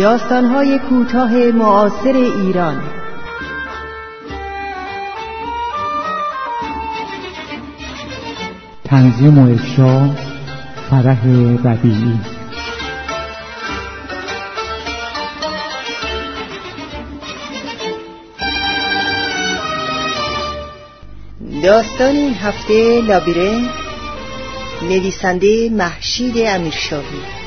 داستانهای کوتاه معاصر ایران. تنظیم و افشا فرح ربیعی داستان این هفته لابیرنت نویسنده محشید امیرشاهی.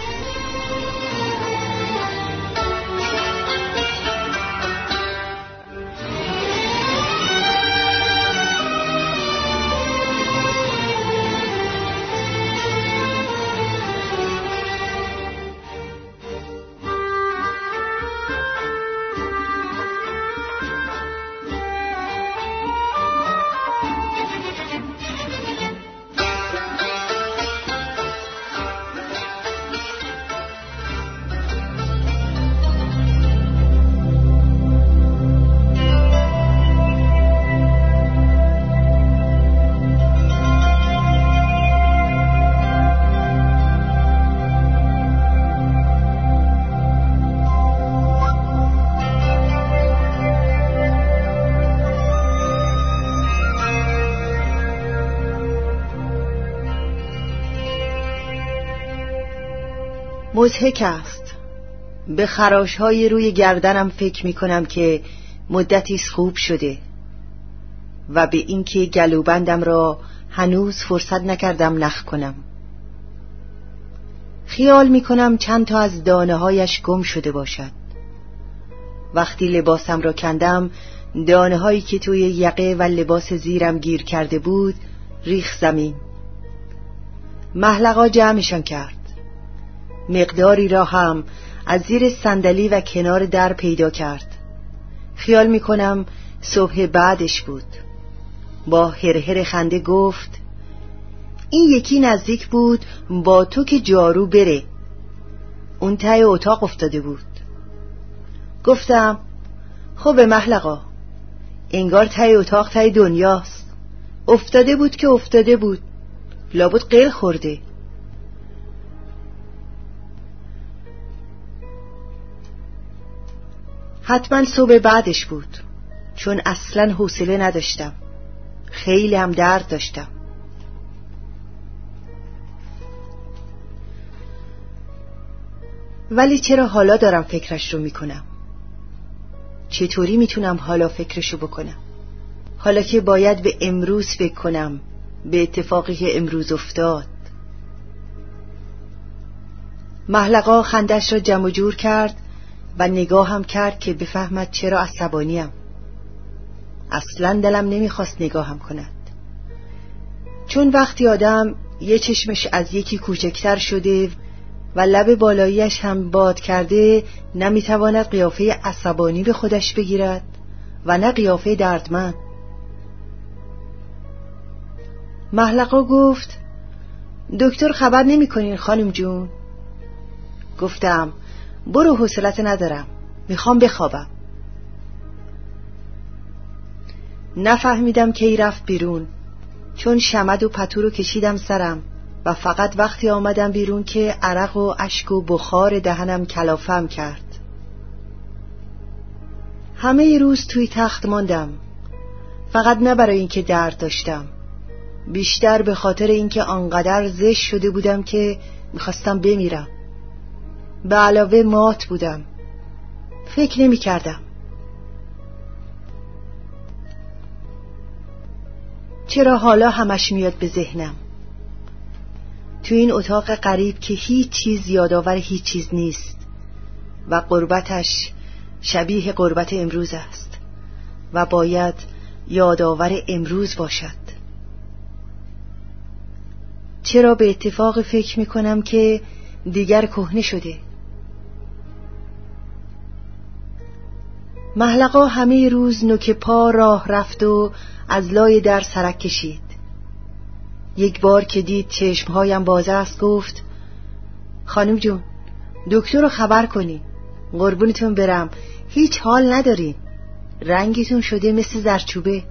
مزهک است. به خراش های روی گردنم فکر می کنم که مدتی خوب شده و به اینکه گلوبندم را هنوز فرصت نکردم نخ کنم. خیال می کنم چند تا از دانه هایش گم شده باشد. وقتی لباسم را کندم دانه هایی که توی یقه و لباس زیرم گیر کرده بود ریخ زمین. محلقا جمعشان کرد. مقداری را هم از زیر صندلی و کنار در پیدا کرد. خیال می کنم صبح بعدش بود. با هرهر خنده گفت این یکی نزدیک بود با تو که جارو بره. اون تای اتاق افتاده بود. گفتم خب محلقا انگار تای اتاق تای دنیاست. افتاده بود که افتاده بود. لابد قیل خورده. حتما صبح بعدش بود. چون اصلا حوصله نداشتم. خیلی هم درد داشتم. ولی چرا حالا دارم فکرش رو می‌کنم؟ چطوری می‌تونم حالا فکرشو بکنم؟ حالا که باید به امروز فکر کنم به اتفاقی که امروز افتاد. محلقا خندش را جمع جور کرد. و نگاهم کرد که بفهمد چرا عصبانیم. اصلا دلم نمی‌خواست نگاهم کند. چون وقتی آدم یه چشمش از یکی کوچکتر شده و لب بالاییش هم باد کرده نمی‌تواند قیافه عصبانی به خودش بگیرد و نه قیافه دردمند. محلقا گفت دکتر خبر نمی کنین خانم جون. گفتم برو حوصلت ندارم. می‌خوام بخوابم. نفهمیدم کی رفت بیرون. چون شمد و پتو رو کشیدم سرم و فقط وقتی آمدم بیرون که عرق و اشک و بخار دهنم کلافم کرد. همه روز توی تخت ماندم. فقط نه برای اینکه درد داشتم. بیشتر به خاطر اینکه آنقدر زشت شده بودم که می‌خواستم بمیرم. به علاوه مات بودم. فکر نمی کردم. چرا حالا همش میاد به ذهنم؟ تو این اتاق قریب که هیچ چیز یادآور هیچ چیز نیست و قربتش شبیه قربت امروز است و باید یادآور امروز باشد. چرا به اتفاق فکر می کنم که دیگر کهنه شده؟ محلقا همه روز نوک پا راه رفت و از لای در سرک کشید. یک بار که دید چشمهایم باز است گفت خانم جون دکتر رو خبر کنی. قربونتون برم. هیچ حال نداری. رنگتون شده مثل زرچوبه.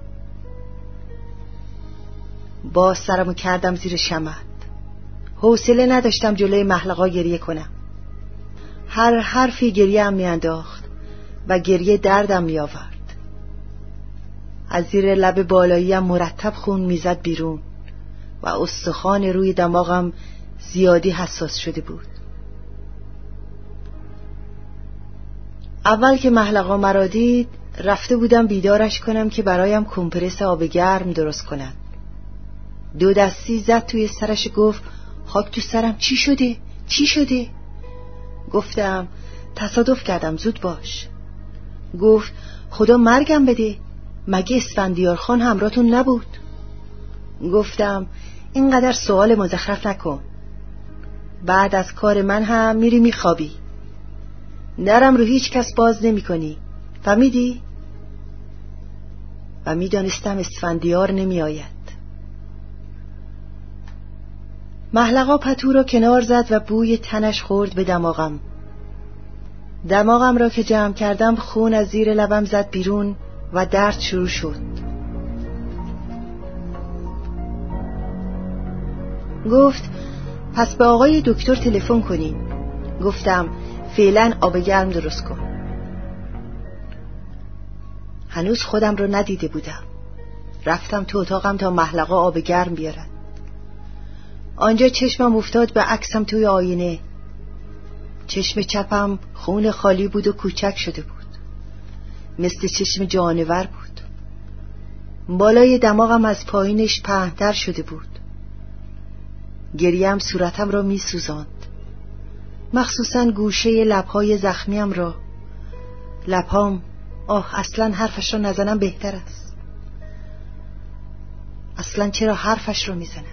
باز سرمو کردم زیر شمد حوصله نداشتم جلوی محلقا گریه کنم. هر حرفی گریه هم میانداخت. و گریه دردم میآورد از زیر لب بالاییم مرتب خون می‌زد بیرون و استخوان روی دماغم زیادی حساس شده بود اول که محلقا مرا دید رفته بودم بیدارش کنم که برایم کمپرس آب گرم درست کند دو دستی زد توی سرش گفت خاک تو سرم چی شده؟ چی شده؟ گفتم تصادف کردم زود باش گفت خدا مرگم بده. مگه اسفندیار خان همراتون نبود؟ گفتم اینقدر سوال مزخرف نکن. بعد از کار من هم میری میخوابی. نرم رو هیچ کس باز نمی کنی فهمیدی؟ و می‌دانستم اسفندیار نمی آید محلقا پتو را کنار زد و بوی تنش خورد به دماغم. دماغم را که جمع کردم خون از زیر لبم زد بیرون و درد شروع شد. گفت پس به آقای دکتر تلفن کنیم گفتم فعلا آب گرم درست کن. هنوز خودم رو ندیده بودم. رفتم تو اتاقم تا محلقا آب گرم بیارد آنجا چشمم افتاد به عکسم توی آینه. چشم چپم خون خالی بود و کوچک شده بود. مثل چشم جانور بود. بالای دماغم از پایینش پهنتر شده بود. گریم صورتم را می سوزاند مخصوصا گوشه لبهای زخمیم را. لبهام آه اصلا حرفش را نزنم بهتر است. اصلا چرا حرفش را می‌زنم؟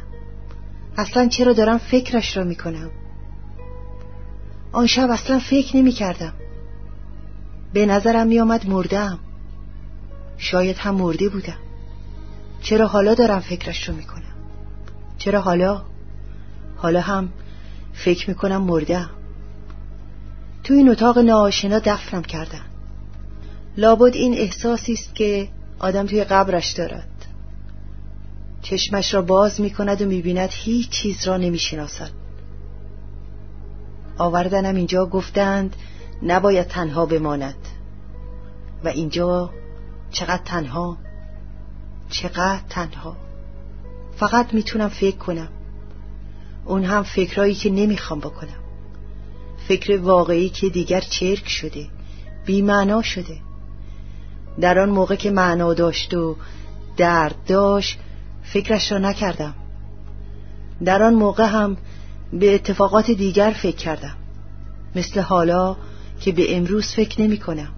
اصلا چرا دارم فکرش را می‌کنم؟ آن شب اصلا فکر نمی کردم. به نظرم می آمد مردم. شاید هم مرده بودم. چرا حالا دارم فکرش رو می‌کنم چرا حالا؟ حالا هم فکر می‌کنم مردم. تو این اتاق ناآشنا دفنم کردن. لابد این احساسی است که آدم توی قبرش دارد. چشمش را باز می کند و می بیند هیچ چیز را نمی شناسد. آوردنم اینجا گفتند نباید تنها بماند. و اینجا چقدر تنها؟ چقدر تنها؟ فقط می‌تونم فکر کنم. اون هم فکرایی که نمی‌خوام بکنم. فکر واقعی که دیگر چرک شده بیمعنا شده. در آن موقع که معنا داشت و درد داشت فکرش را نکردم. در آن موقع هم به اتفاقات دیگر فکر کردم. مثل حالا که به امروز فکر نمی کنم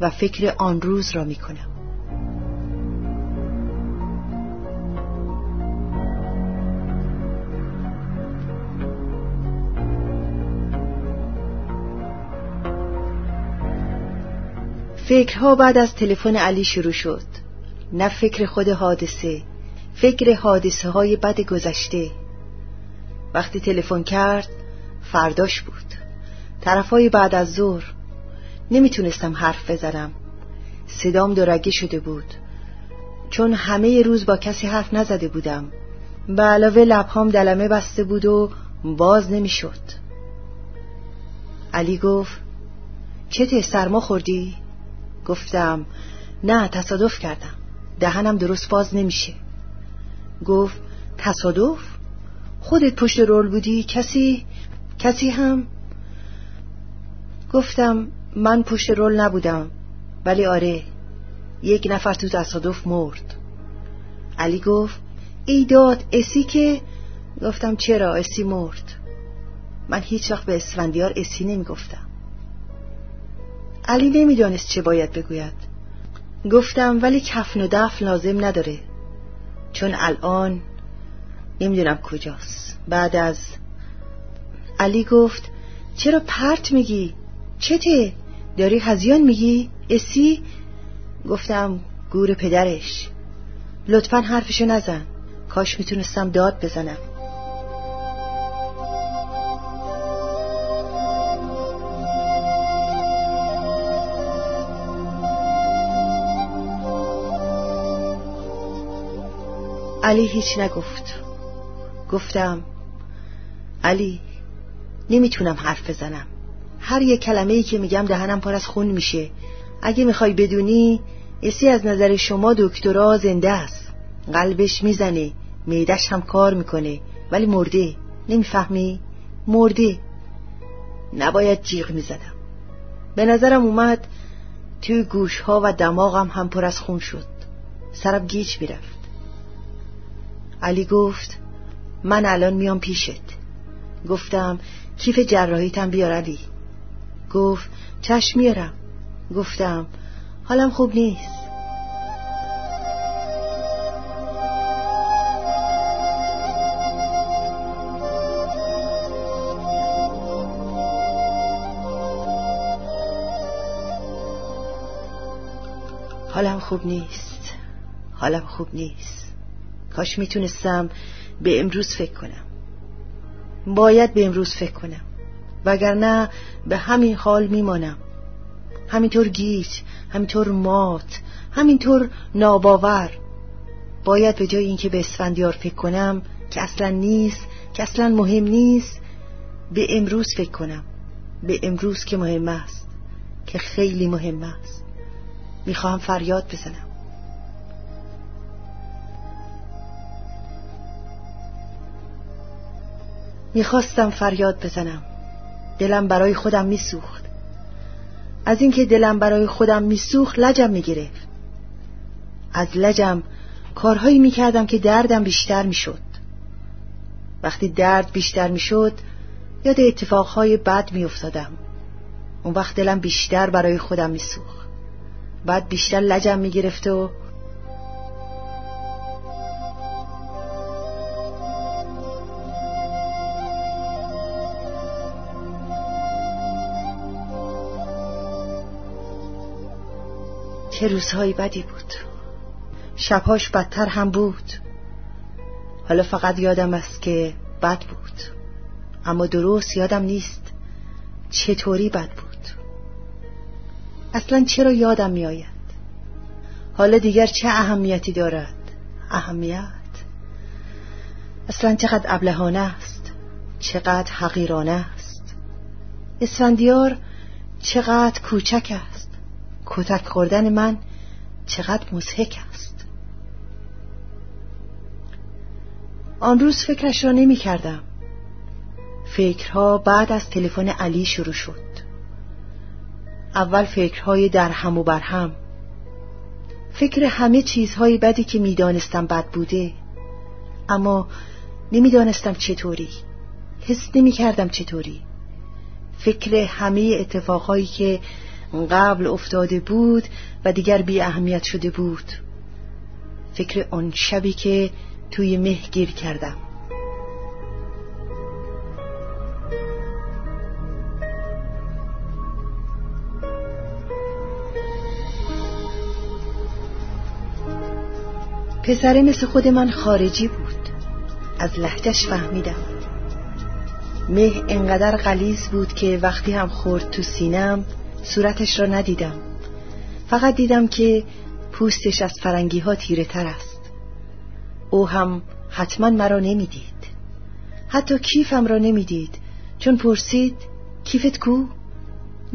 و فکر آن روز را می کنم فکرها بعد از تلفن علی شروع شد. نه فکر خود حادثه فکر حادثه های بد گذشته وقتی تلفن کرد فرداش بود. طرفای بعد از ظهر نمی‌تونستم حرف بزنم. صدام دورگه شده بود. چون همه روز با کسی حرف نزده بودم به علاوه لبهام دلمه بسته بود و باز نمی‌شد. علی گفت چته سرما خوردی؟ گفتم نه تصادف کردم. دهنم درست باز نمیشه. گفت تصادف؟ خودت پشت رول بودی؟ کسی؟ کسی هم؟ گفتم من پشت رول نبودم ولی آره یک نفر تو تصادف مرد علی گفت ای داد اسی که گفتم چرا اسی مرد من هیچ وقت به اسفندیار اسی نمی گفتم علی نمی‌دانست چه باید بگوید گفتم ولی کفن و دفن لازم نداره چون الان نمی‌دونم کجاست. بعد از علی گفت چرا پرت میگی؟ چته؟ داری هزیان میگی؟ اسی؟ گفتم گور پدرش. لطفا حرفشو نزن. کاش می‌تونستم داد بزنم. علی هیچ نگفت. گفتم علی نمی‌تونم حرف بزنم. هر یک کلمه ای که میگم دهنم پر از خون میشه. اگه می‌خوای بدونی اسی از نظر شما دکترا زنده است. قلبش می‌زنه میدش هم کار می‌کنه. ولی مرده نمی‌فهمی؟ مرده. نباید جیغ می‌زدم. به نظرم اومد توی گوش ها و دماغم هم پر از خون شد. سرم گیج می‌رفت. علی گفت من الان میام پیشت. گفتم کیف جراحیتم بیار علی گفت چشم میارم. گفتم حالم خوب نیست. حالم خوب نیست. حالم خوب نیست. کاش می‌تونستم به امروز فکر کنم. باید به امروز فکر کنم. وگرنه به همین حال میمانم. همینطور گیج همینطور مات همینطور ناباور. باید به جای اینکه به اسفندیار فکر کنم که اصلا نیست که اصلا مهم نیست به امروز فکر کنم. به امروز که مهم است که خیلی مهم است. می‌خواهم فریاد بزنم. می‌خواستم فریاد بزنم. دلم برای خودم میسوخت. از اینکه دلم برای خودم میسوخت لجم می‌گرفت. از لجم کارهایی می‌کردم که دردم بیشتر می‌شد. وقتی درد بیشتر می‌شد یاد اتفاقهای بد میافتادم. اون وقت دلم بیشتر برای خودم میسوخت. بعد بیشتر لجم می‌گرفت و چه روزهایی بدی بود. شبهاش بدتر هم بود. حالا فقط یادم است که بد بود. اما درست یادم نیست چطوری بد بود. اصلا چرا یادم میآید؟ حالا دیگر چه اهمیتی دارد؟ اهمیت؟ اصلا چقدر ابلهانه است؟ چقدر حقیرانه است؟ اسفندیار چقدر کوچک است؟ کتک خوردن من چقدر مزهک است. آن روز فکرش را نمی کردم فکرها بعد از تلفن علی شروع شد. اول فکرهای در هم و بر هم فکر همه چیزهای بدی که می‌دانستم بد بوده. اما نمی‌دانستم چطوری. حس نمی کردم چطوری. فکر همه اتفاقهایی که قبل افتاده بود و دیگر بی اهمیت شده بود. فکر آن شبی که توی مه گیر کردم. پسره مثل خود من خارجی بود. از لحجش فهمیدم. مه انقدر غلیز بود که وقتی هم خورد تو سینم صورتش را ندیدم. فقط دیدم که پوستش از فرنگی ها تیره تر است. او هم حتما مرا نمی‌دید. حتی کیفم را نمی‌دید. چون پرسید کیفت کو؟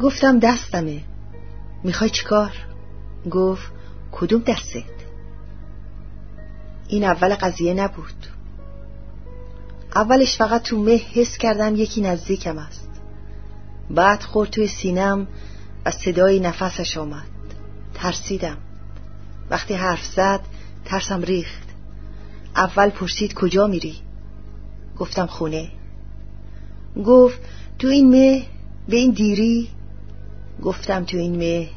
گفتم دستمه. می‌خوای چیکار؟ گفت کدوم دسته؟ این اول قضیه نبود. اولش فقط تو مه حس کردم یکی نزدیکم است. بعد خورد توی سینم و صدای نفسش آمد. ترسیدم. وقتی حرف زد ترسم ریخت. اول پرسید کجا میری؟ گفتم خونه. گفت تو این مه به این دیری؟ گفتم تو این مه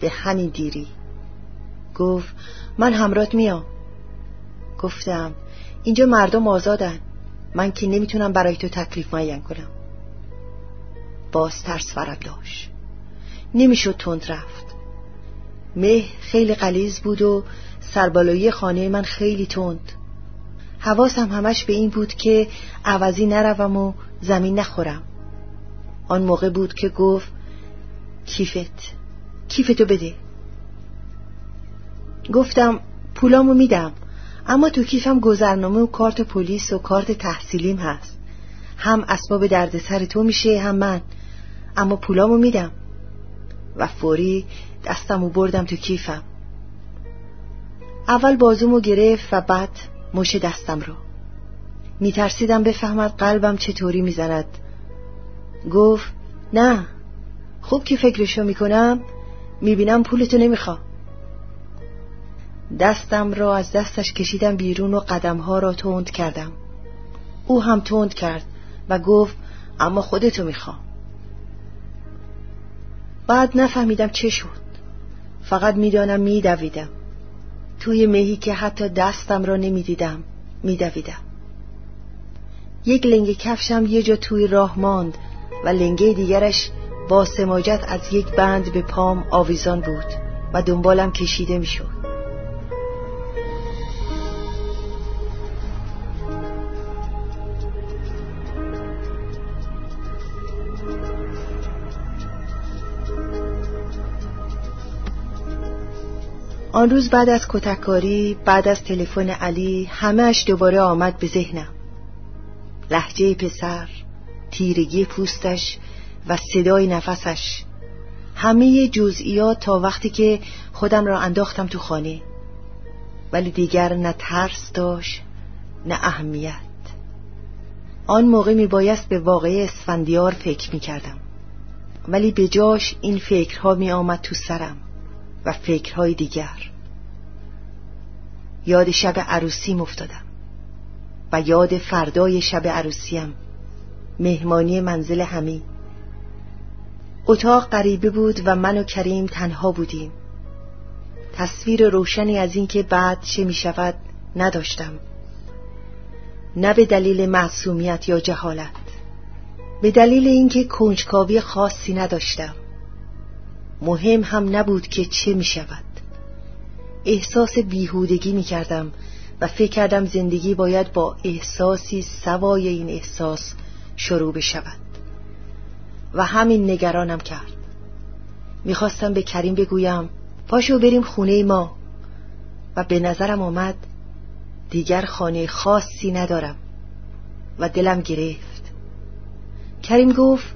به همین دیری. گفت من همرات میام. گفتم اینجا مردم آزادن. من که نمی‌تونم برای تو تکلیف معین کنم. باز ترس ورم داشت. نمی‌شد تند رفت. مه خیلی قلیز بود و سربالایی خانه من خیلی تند. حواسم همش به این بود که عوضی نروم و زمین نخورم. آن موقع بود که گفت کیفت کیفتو بده. گفتم پولامو میدم اما تو کیفم گذرنامه و کارت پلیس و کارت تحصیلیم هست. هم اسباب دردسر تو میشه هم من. اما پولامو میدم. و فوری دستمو بردم تو کیفم. اول بازومو گرفت و بعد مش دستم رو. میترسیدم بفهمد قلبم چطوری می‌زند. گفت نه خوب که فکرشو می‌کنم می‌بینم پولتو نمیخوا دستم را از دستش کشیدم بیرون و قدمها را تند کردم. او هم تند کرد و گفت اما خودتو می‌خوام. بعد نفهمیدم چه شد. فقط می‌دانم میدویدم. توی مهی که حتی دستم را نمی‌دیدم میدویدم. یک لنگه کفشم یه جا توی راه ماند و لنگه دیگرش با سماجت از یک بند به پام آویزان بود و دنبالم کشیده می‌شد. آن روز بعد از کتککاری بعد از تلفن علی همهش دوباره آمد به ذهنم. لحجه پسر تیرگی پوستش و صدای نفسش. همه جزئیات تا وقتی که خودم را انداختم تو خانه. ولی دیگر نه ترس داشت نه اهمیت. آن موقع می بایست به واقعه اسفندیار فکر می کردم ولی به جاش این فکرها می آمد تو سرم. و فکرهای دیگر. یاد شب عروسی افتادم و یاد فردای شب عروسیم. مهمانی منزل همی. اتاق غریبه بود و من و کریم تنها بودیم. تصویر روشنی از اینکه بعد چه می شود نداشتم. نه به دلیل معصومیت یا جهالت. به دلیل اینکه کنجکاوی خاصی نداشتم. مهم هم نبود که چه می شود احساس بیهودگی می کردم و فکر کردم زندگی باید با احساسی سوای این احساس شروع بشود. و همین نگرانم کرد. می‌خواستم به کریم بگویم پاشو بریم خونه ما. و به نظرم آمد دیگر خانه خاصی ندارم. و دلم گرفت. کریم گفت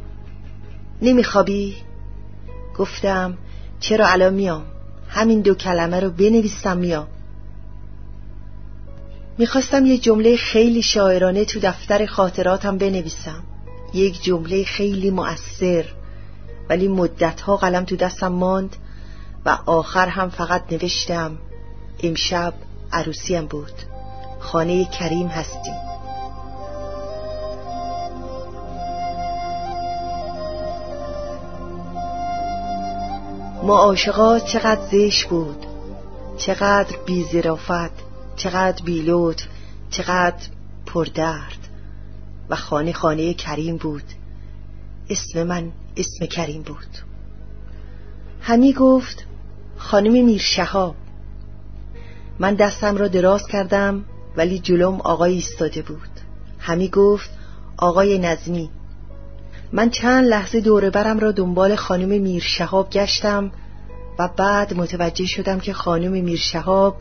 نمیخوابی؟ گفتم چرا الان میام؟ همین دو کلمه رو بنویسم میام. می‌خواستم یه جمله خیلی شاعرانه تو دفتر خاطراتم بنویسم. یک جمله خیلی مؤثر ولی مدتها قلم تو دستم ماند و آخر هم فقط نوشتم امشب عروسیم بود. خانه کریم هستیم معاشقات چقدر زش بود چقدر بیزرافت چقدر بیلوت چقدر پردرد و خانه خانه کریم بود. اسم من اسم کریم بود. همی گفت خانم میرشهاب من دستم را دراز کردم ولی جلوم آقای ایستاده بود. همی گفت آقای نظمی من چند لحظه دوره برم را دنبال خانم میرشهاب گشتم و بعد متوجه شدم که خانم میرشهاب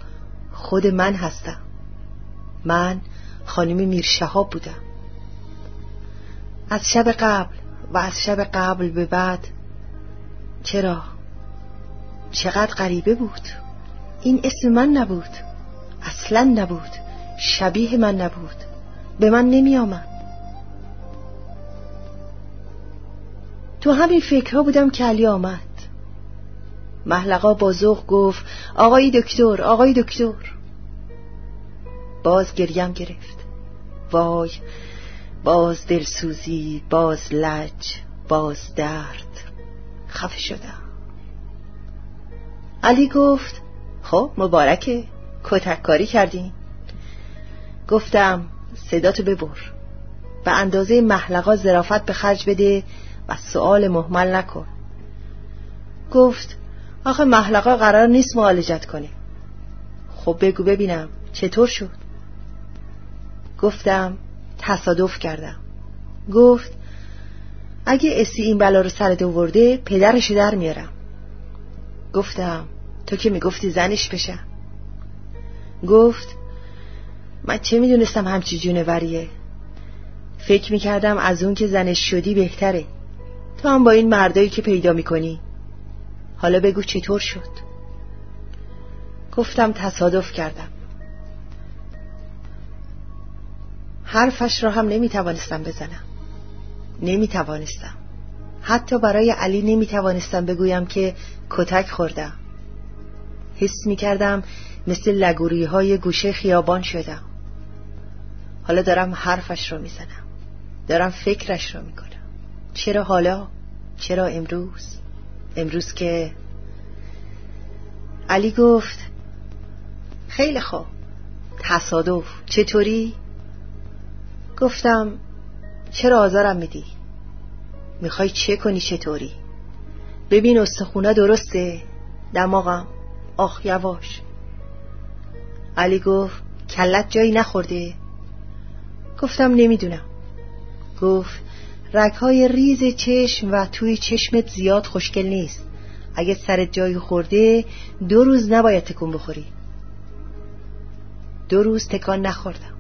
خود من هستم. من خانم میرشهاب بودم. از شب قبل و از شب قبل به بعد چرا؟ چقدر غریبه بود. این اسم من نبود. اصلا نبود. شبیه من نبود. به من نمی آمد تو همین فکرها بودم که علی آمد. محلقا با گفت آقای دکتر آقای دکتر. باز گریم گرفت. وای باز دلسوزی باز لج باز درد. خفه شدم. علی گفت خب مبارکه. کتککاری کردین. گفتم صداتو ببر. به اندازه محلقا زرافت به خرج بده. و سؤال محمل نکن. گفت آخه محلقا قرار نیست معالجت کنیم. خب بگو ببینم چطور شد؟ گفتم تصادف کردم. گفت اگه اسی این بلا رو سرت آورده پدرش در میارم. گفتم تو که می‌گفتی زنش بشم گفت من چه می‌دونستم همچی جونوریه؟ فکر می‌کردم از اون که زنش شدی بهتره. تو هم با این مردایی که پیدا می‌کنی. حالا بگو چطور شد؟ گفتم تصادف کردم. حرفش را هم نمی‌توانستم بزنم. نمی‌توانستم. حتی برای علی نمی‌توانستم بگویم که کتک خوردم. حس می‌کردم مثل لگوری های گوشه خیابان شدم. حالا دارم حرفش رو می‌زنم. دارم فکرش رو می‌کنم. چرا حالا؟ چرا امروز؟ امروز که علی گفت خیلی خوب تصادف چطوری؟ گفتم چرا آزارم میدی؟ می‌خوای چه کنی چطوری؟ ببین استخونه درسته دماغم آخ یواش علی گفت کلت جایی نخورده گفتم نمی‌دونم گفت رگهای ریز چشم و توی چشمت زیاد خوشگل نیست. اگه سرت جایی خورده دو روز نباید تکون بخوری. دو روز تکان نخوردم.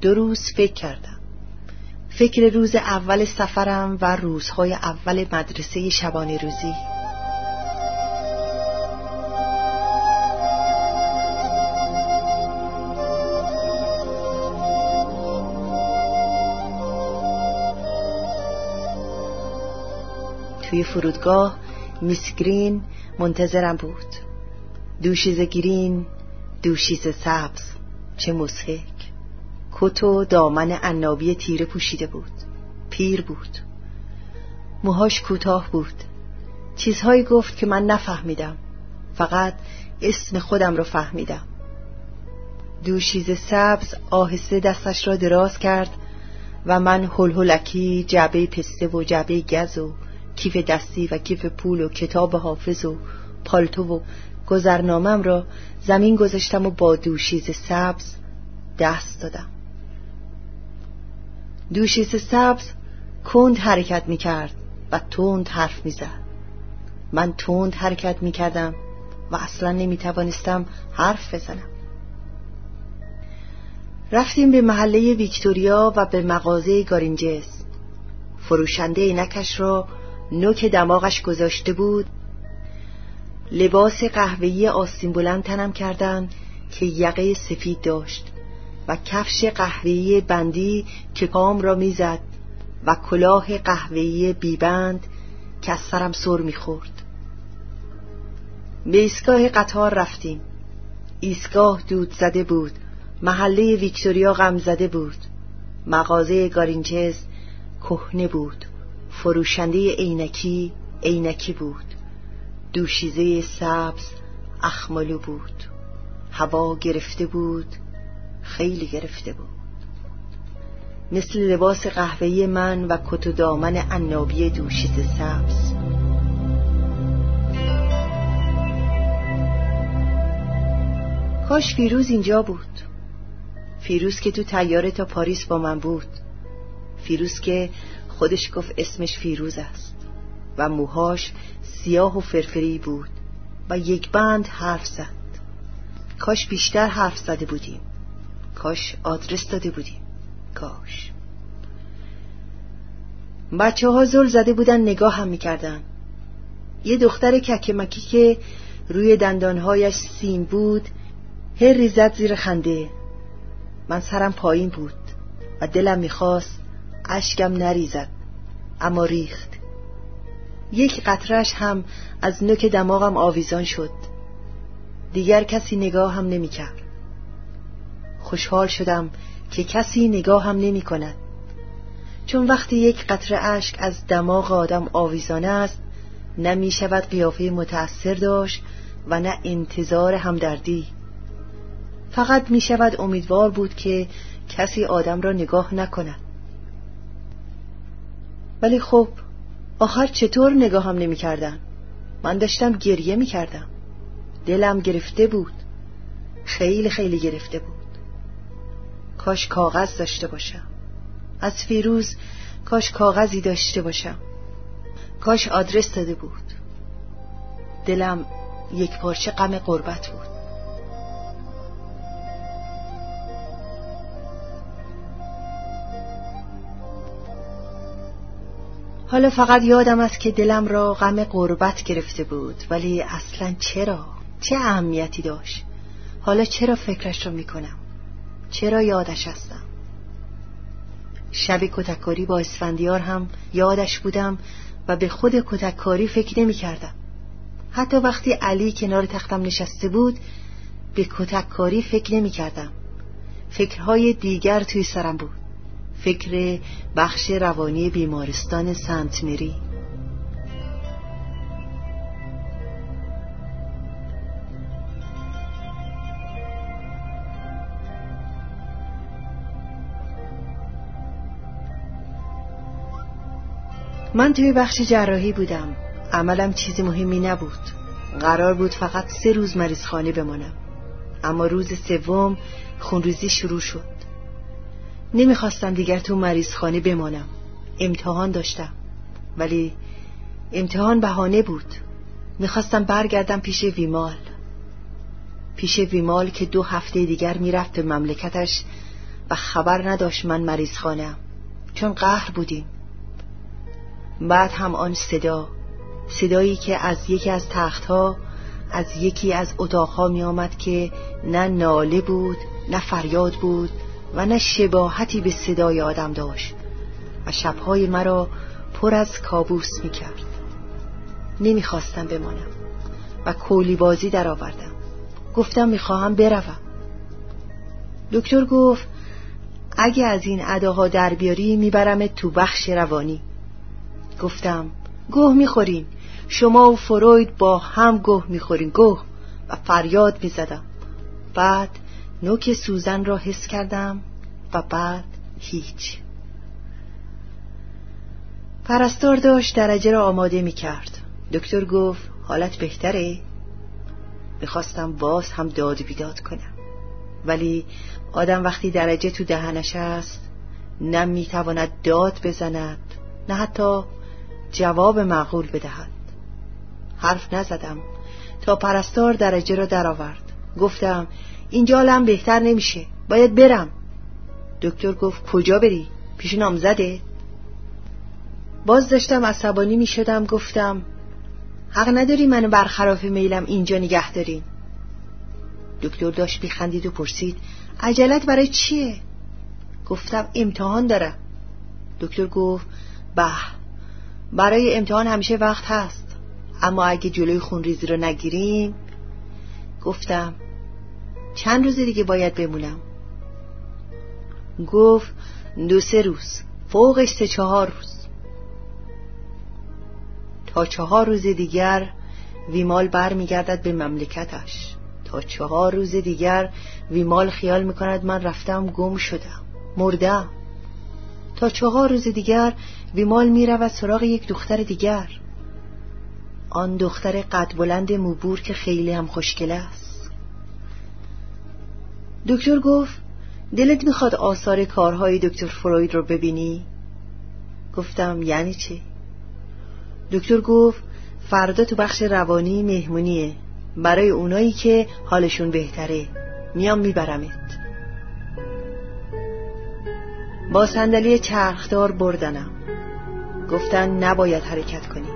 دو روز فکر کردم. فکر روز اول سفرم و روزهای اول مدرسه شبانه روزی توی فرودگاه میس گرین منتظرم بود. دوشیز گرین دوشیز سبز. چه مسحک. کت و دامن عنابی تیره پوشیده بود. پیر بود. موهاش کوتاه بود. چیزهایی گفت که من نفهمیدم. فقط اسم خودم رو فهمیدم. دوشیز سبز آهسته دستش را دراز کرد و من هلهلکی جعبه پسته و جعبه گز و کیف دستی و کیف پول و کتاب حافظ و پالتو و گذرنامم را زمین گذاشتم و با دوشیز سبز دست دادم. دوشیز سبز کند حرکت می کرد و تند حرف می زد من تند حرکت می کردم و اصلا نمی توانستم حرف بزنم. رفتیم به محله ویکتوریا و به مغازه گارینجز فروشنده نکش را نوک دماغش گذاشته بود. لباس قهوه‌ای آستین بلند تنم کردن که یقه سفید داشت و کفش قهوه‌ای بندی که پام را می‌زد و کلاه قهوه‌ای بیبند که از سرم سر می‌خورد. به ایستگاه قطار رفتیم. ایستگاه دود زده بود. محله ویکتوریا غم زده بود. مغازه گارینچز کهنه بود. فروشنده عینکی عینکی بود. دوشیزه سبز اخمالو بود. هوا گرفته بود خیلی گرفته بود. مثل لباس قهوه‌ای من و کت و دامن عنابی دوشیزه سبز. کاش فیروز اینجا بود. فیروز که تو تیاره تا پاریس با من بود. فیروز که خودش گفت اسمش فیروز است. و موهاش سیاه و فرفری بود و یک بند حرف زد. کاش بیشتر حرف زده بودیم. کاش آدرس داده بودیم. کاش. بچه ها زل زده بودن نگاه هم می‌کردن. یه دختر ککمکی که روی دندانهایش سیم بود هر ریزد زیر خنده. من سرم پایین بود و دلم می‌خواست اشکم نریزد اما ریخت. یک قطرش هم از نوک دماغم آویزان شد. دیگر کسی نگاه هم نمی کرد خوشحال شدم که کسی نگاه هم نمی کند چون وقتی یک قطره اشک از دماغ آدم آویزان است می شود قیافه متأثر داشت و نه انتظار همدردی. فقط می شود امیدوار بود که کسی آدم را نگاه نکند. ولی خب آخر چطور نگاهم نمی کردن؟ من داشتم گریه می کردم دلم گرفته بود. خیلی خیلی گرفته بود. کاش کاغذ داشته باشم. از فیروز کاش کاغذی داشته باشم. کاش آدرس داده بود. دلم یک پارچه غم قربت بود. حالا فقط یادم است که دلم را غم غربت گرفته بود ولی اصلا چرا؟ چه اهمیتی داشت؟ حالا چرا فکرش را می‌کنم؟ چرا یادش هستم؟ شب کتککاری با اسفندیار هم یادش بودم و به خود کتککاری فکر نمی کردم. حتی وقتی علی کنار تختم نشسته بود به کتککاری فکر نمی کردم. فکرهای دیگر توی سرم بود. فکر بخش روانی بیمارستان سنت مری من توی بخش جراحی بودم. عملم چیز مهمی نبود. قرار بود فقط سه روز مریض خانه بمانم. اما روز سوم خونریزی شروع شد. نمی‌خواستم دیگر تو مریض خانه بمانم. امتحان داشتم. ولی امتحان بهانه بود. می‌خواستم برگردم پیش ویمال. پیش ویمال که دو هفته دیگر می‌رفت به مملکتش و خبر نداشت من مریض خانم چون قهر بودیم. بعد هم آن صدا صدایی که از یکی از تختها از یکی از اتاقها می آمد که نه ناله بود نه فریاد بود و نه شباهتی به صدای آدم داشت و شبهای مرا پر از کابوس می کرد نمی‌خواستم بمانم و کولی بازی در آوردم گفتم می‌خواهم بروم. دکتر گفت اگه از این اداها در بیاری می‌برم تو بخش روانی. گفتم گوه می‌خورین شما و فروید با هم گوه می‌خورین گوه. و فریاد می‌زدم. بعد نوک سوزن را حس کردم و بعد هیچ. پرستار داشت درجه را آماده می کرد. دکتر گفت حالت بهتره؟ می‌خواستم باز هم داد بیداد کنم. ولی آدم وقتی درجه تو دهنش است نه می‌تواند داد بزند نه حتی جواب معقول بدهد. حرف نزدم تا پرستار درجه را درآورد. گفتم اینجا لم بهتر نمیشه. باید برم. دکتر گفت کجا بری؟ پیش نامزده باز داشتم عصبانی می شدم گفتم حق نداری منو برخلاف میلم اینجا نگه دارین دکتر داشت بیخندید و پرسید عجلت برای چیه؟ گفتم امتحان دارم. دکتر گفت به برای امتحان همیشه وقت هست. اما اگه جلوی خونریزی رو نگیریم؟ گفتم چند روز دیگه باید بمونم؟ گفت دو سه روز فوقش سه چهار روز. تا چهار روز دیگر ویمال بر میگردد به مملکتش. تا چهار روز دیگر ویمال خیال می‌کند من رفتم گم شدم مردم. تا چهار روز دیگر ویمال می‌رود سراغ یک دختر دیگر. آن دختر قد بلند موبور که خیلی هم خوشگل است. دکتر گفت دلت می‌خواد آثار کارهای دکتر فروید رو ببینی؟ گفتم یعنی چی؟ دکتر گفت فردا تو بخش روانی مهمونیه. برای اونایی که حالشون بهتره. میام میبرمت. با صندلی چرخدار بردنم. گفتن نباید حرکت کنی.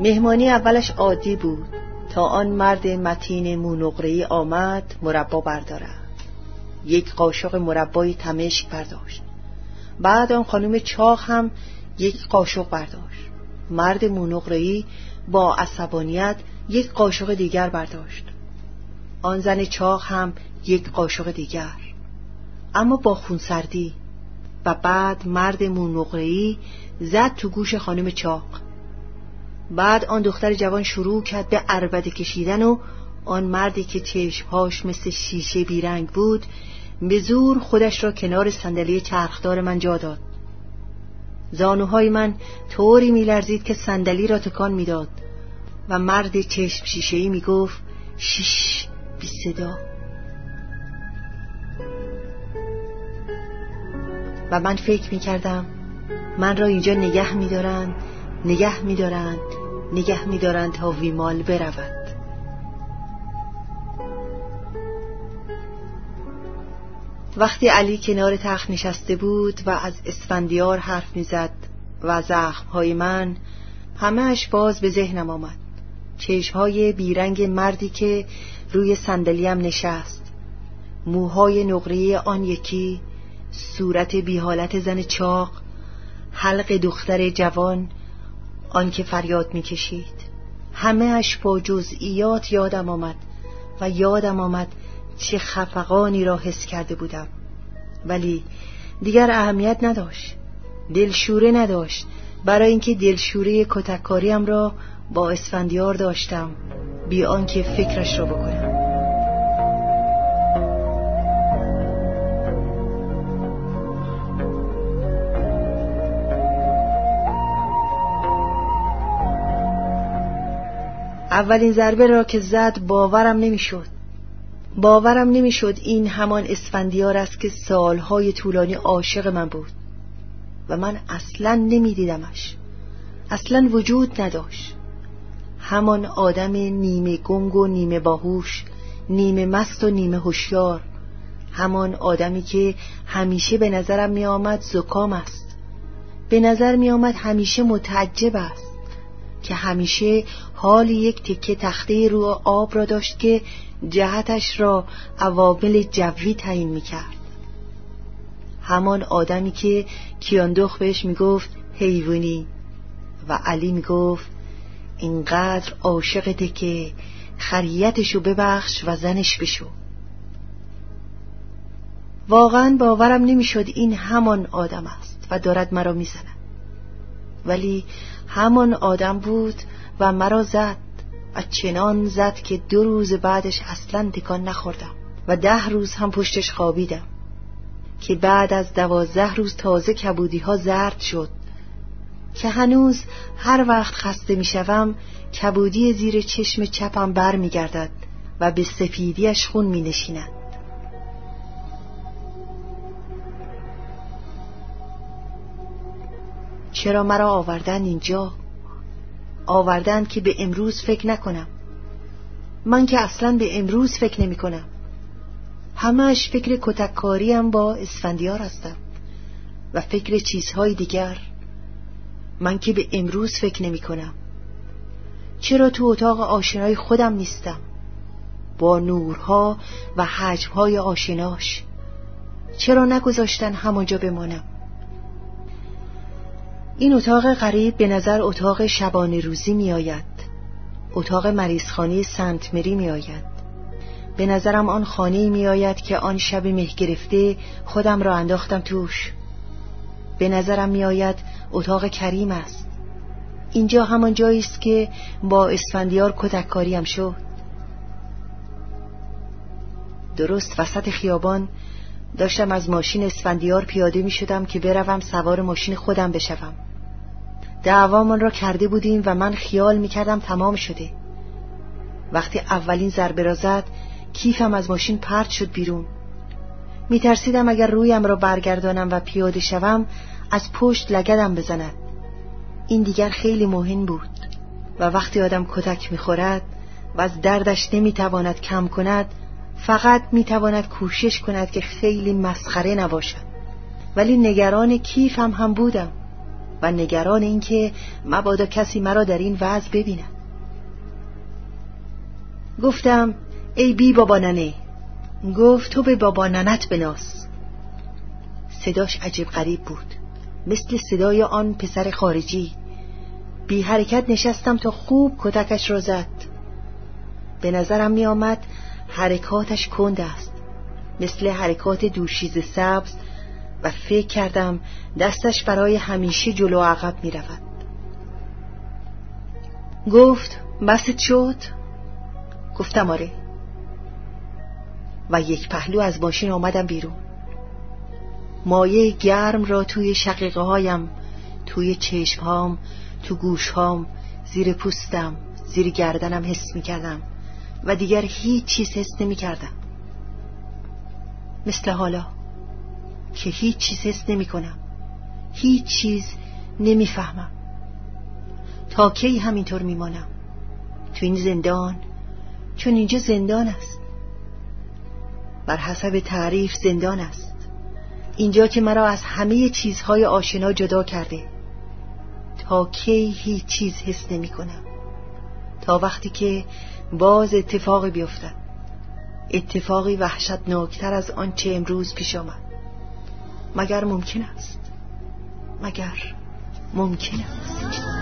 مهمانی اولش عادی بود. تا آن مرد متین مونقرهی آمد مربا بردارد. یک قاشق مربای تمشک برداشت. بعد آن خانم چاق هم یک قاشق برداشت. مرد مونقرهی با عصبانیت یک قاشق دیگر برداشت. آن زن چاق هم یک قاشق دیگر. اما با خونسردی. و بعد مرد مونقرهی زد تو گوش خانم چاق. بعد آن دختر جوان شروع کرد به عربده کشیدن و آن مردی که چشمهاش مثل شیشه بیرنگ بود به زور خودش را کنار صندلی چرخدار من جا داد. زانوهای من طوری میلرزید که صندلی را تکان می‌داد و مرد چشم شیشهای می‌گفت شش بی صدا. و من فکر می‌کردم من را اینجا نگه میدارند نگه میدارند نگه میدارند تا ویمال برود. وقتی علی کنار تخت نشسته بود و از اسفندیار حرف می‌زد و زخمهای من همهش باز به ذهنم آمد. چشمهای بیرنگ مردی که روی صندلیم نشست. موهای نقره آن یکی صورت بیحالت زن چاق حلق دختر جوان آنکه فریاد می‌کشید. همه اش با جزئیات یادم آمد و یادم آمد چه خفقانی را حس کرده بودم. ولی دیگر اهمیت نداشت دلشوره نداشت. برای اینکه دلشوره کتککاریم را با اسفندیار داشتم بی آنکه فکرش را بکنم. اولین ضربه را که زد باورم نمی‌شد. باورم نمی‌شد این همان اسفندیار است که سالهای طولانی عاشق من بود و من اصلا نمیدیدمش. اصلا وجود نداشت. همان آدم نیمه گنگ و نیمه باهوش نیمه مست و نیمه هوشیار همان آدمی که همیشه به نظرم می آمد زکام است. به نظر می آمد همیشه متعجب است. که همیشه حال یک تکه تخته رو آب را داشت که جهتش را عوامل جوی تعیین می‌کرد. همان آدمی که کیاندخ بهش می‌گفت حیوانی و علی می‌گفت اینقدر عاشقته که خریتشو ببخش و زنش بشو. واقعا باورم نمی‌شد این همان آدم است و دارد مرا می‌زند. ولی همان آدم بود و مرا زد و چنان زد که دو روز بعدش اصلا تکان نخوردم و ده روز هم پشتش خوابیدم که بعد از دوازده روز تازه کبودی ها زرد شد که هنوز هر وقت خسته می‌شوم کبودی زیر چشم چپم بر می گردد و به سفیدیش خون می نشیند. چرا مرا آوردن اینجا؟ آوردن که به امروز فکر نکنم. من که اصلا به امروز فکر نمی کنم. همش فکر کتککاریم با اسفندیار هستم و فکر چیزهای دیگر. من که به امروز فکر نمی کنم. چرا تو اتاق آشنای خودم نیستم؟ با نورها و حجمهای آشناش. چرا نگذاشتن همانجا بمانم؟ این اتاق غریب به نظر اتاق شبانه روزی می آید اتاق مریضخانه سنت مری می آید به نظرم آن خانه می آید که آن شب مه گرفته خودم را انداختم توش. به نظرم می آید اتاق کریم است. اینجا همان جایی است که با اسفندیار کتککاریم شد. درست وسط خیابان داشتم از ماشین اسفندیار پیاده می شدم که بروم سوار ماشین خودم بشوم. دعوامان را کرده بودیم و من خیال می کردم تمام شده. وقتی اولین ضربه را زد کیفم از ماشین پرت شد بیرون. می ترسیدم اگر رویم را برگردانم و پیاده شوم از پشت لگدم بزند. این دیگر خیلی مهم بود و وقتی آدم کتک می‌خورد و از دردش نمی‌تواند کم کند فقط می‌تواند کوشش کند که خیلی مسخره نباشد. ولی نگران کیفم هم بودم. و نگران اینکه مبادا کسی مرا در این وضع ببیند گفتم ای بی بابا ننه. گفت تو به بابا ننت بناس. صداش عجیب غریب بود. مثل صدای آن پسر خارجی. بی حرکت نشستم تا خوب کتکش را زد. به نظرم می آمد حرکاتش کند است. مثل حرکات دوشیز سبز و فکر کردم دستش برای همیشه جلو عقب می رود گفت بست شد؟ گفتم آره. و یک پهلو از ماشین آمدم بیرون. مایه گرم را توی شقیقه هایم توی چشم هام تو گوش هام زیر پوستم زیر گردنم حس می کردم و دیگر هیچ چیز حس نمی کردم مثل حالا. که هیچ چیز حس نمی کنم هیچ چیز نمی‌فهمم. تا کی همینطور میمانم؟ تو این زندان؟ چون اینجا زندان است. بر حسب تعریف زندان است. اینجا که مرا از همه چیزهای آشنا جدا کرده. تا کی هیچ چیز حس نمی کنم تا وقتی که باز اتفاقی بیفتد. اتفاقی وحشتناکتر از آنچه امروز پیش آمد. مگر ممکن است؟ مگر ممکن است.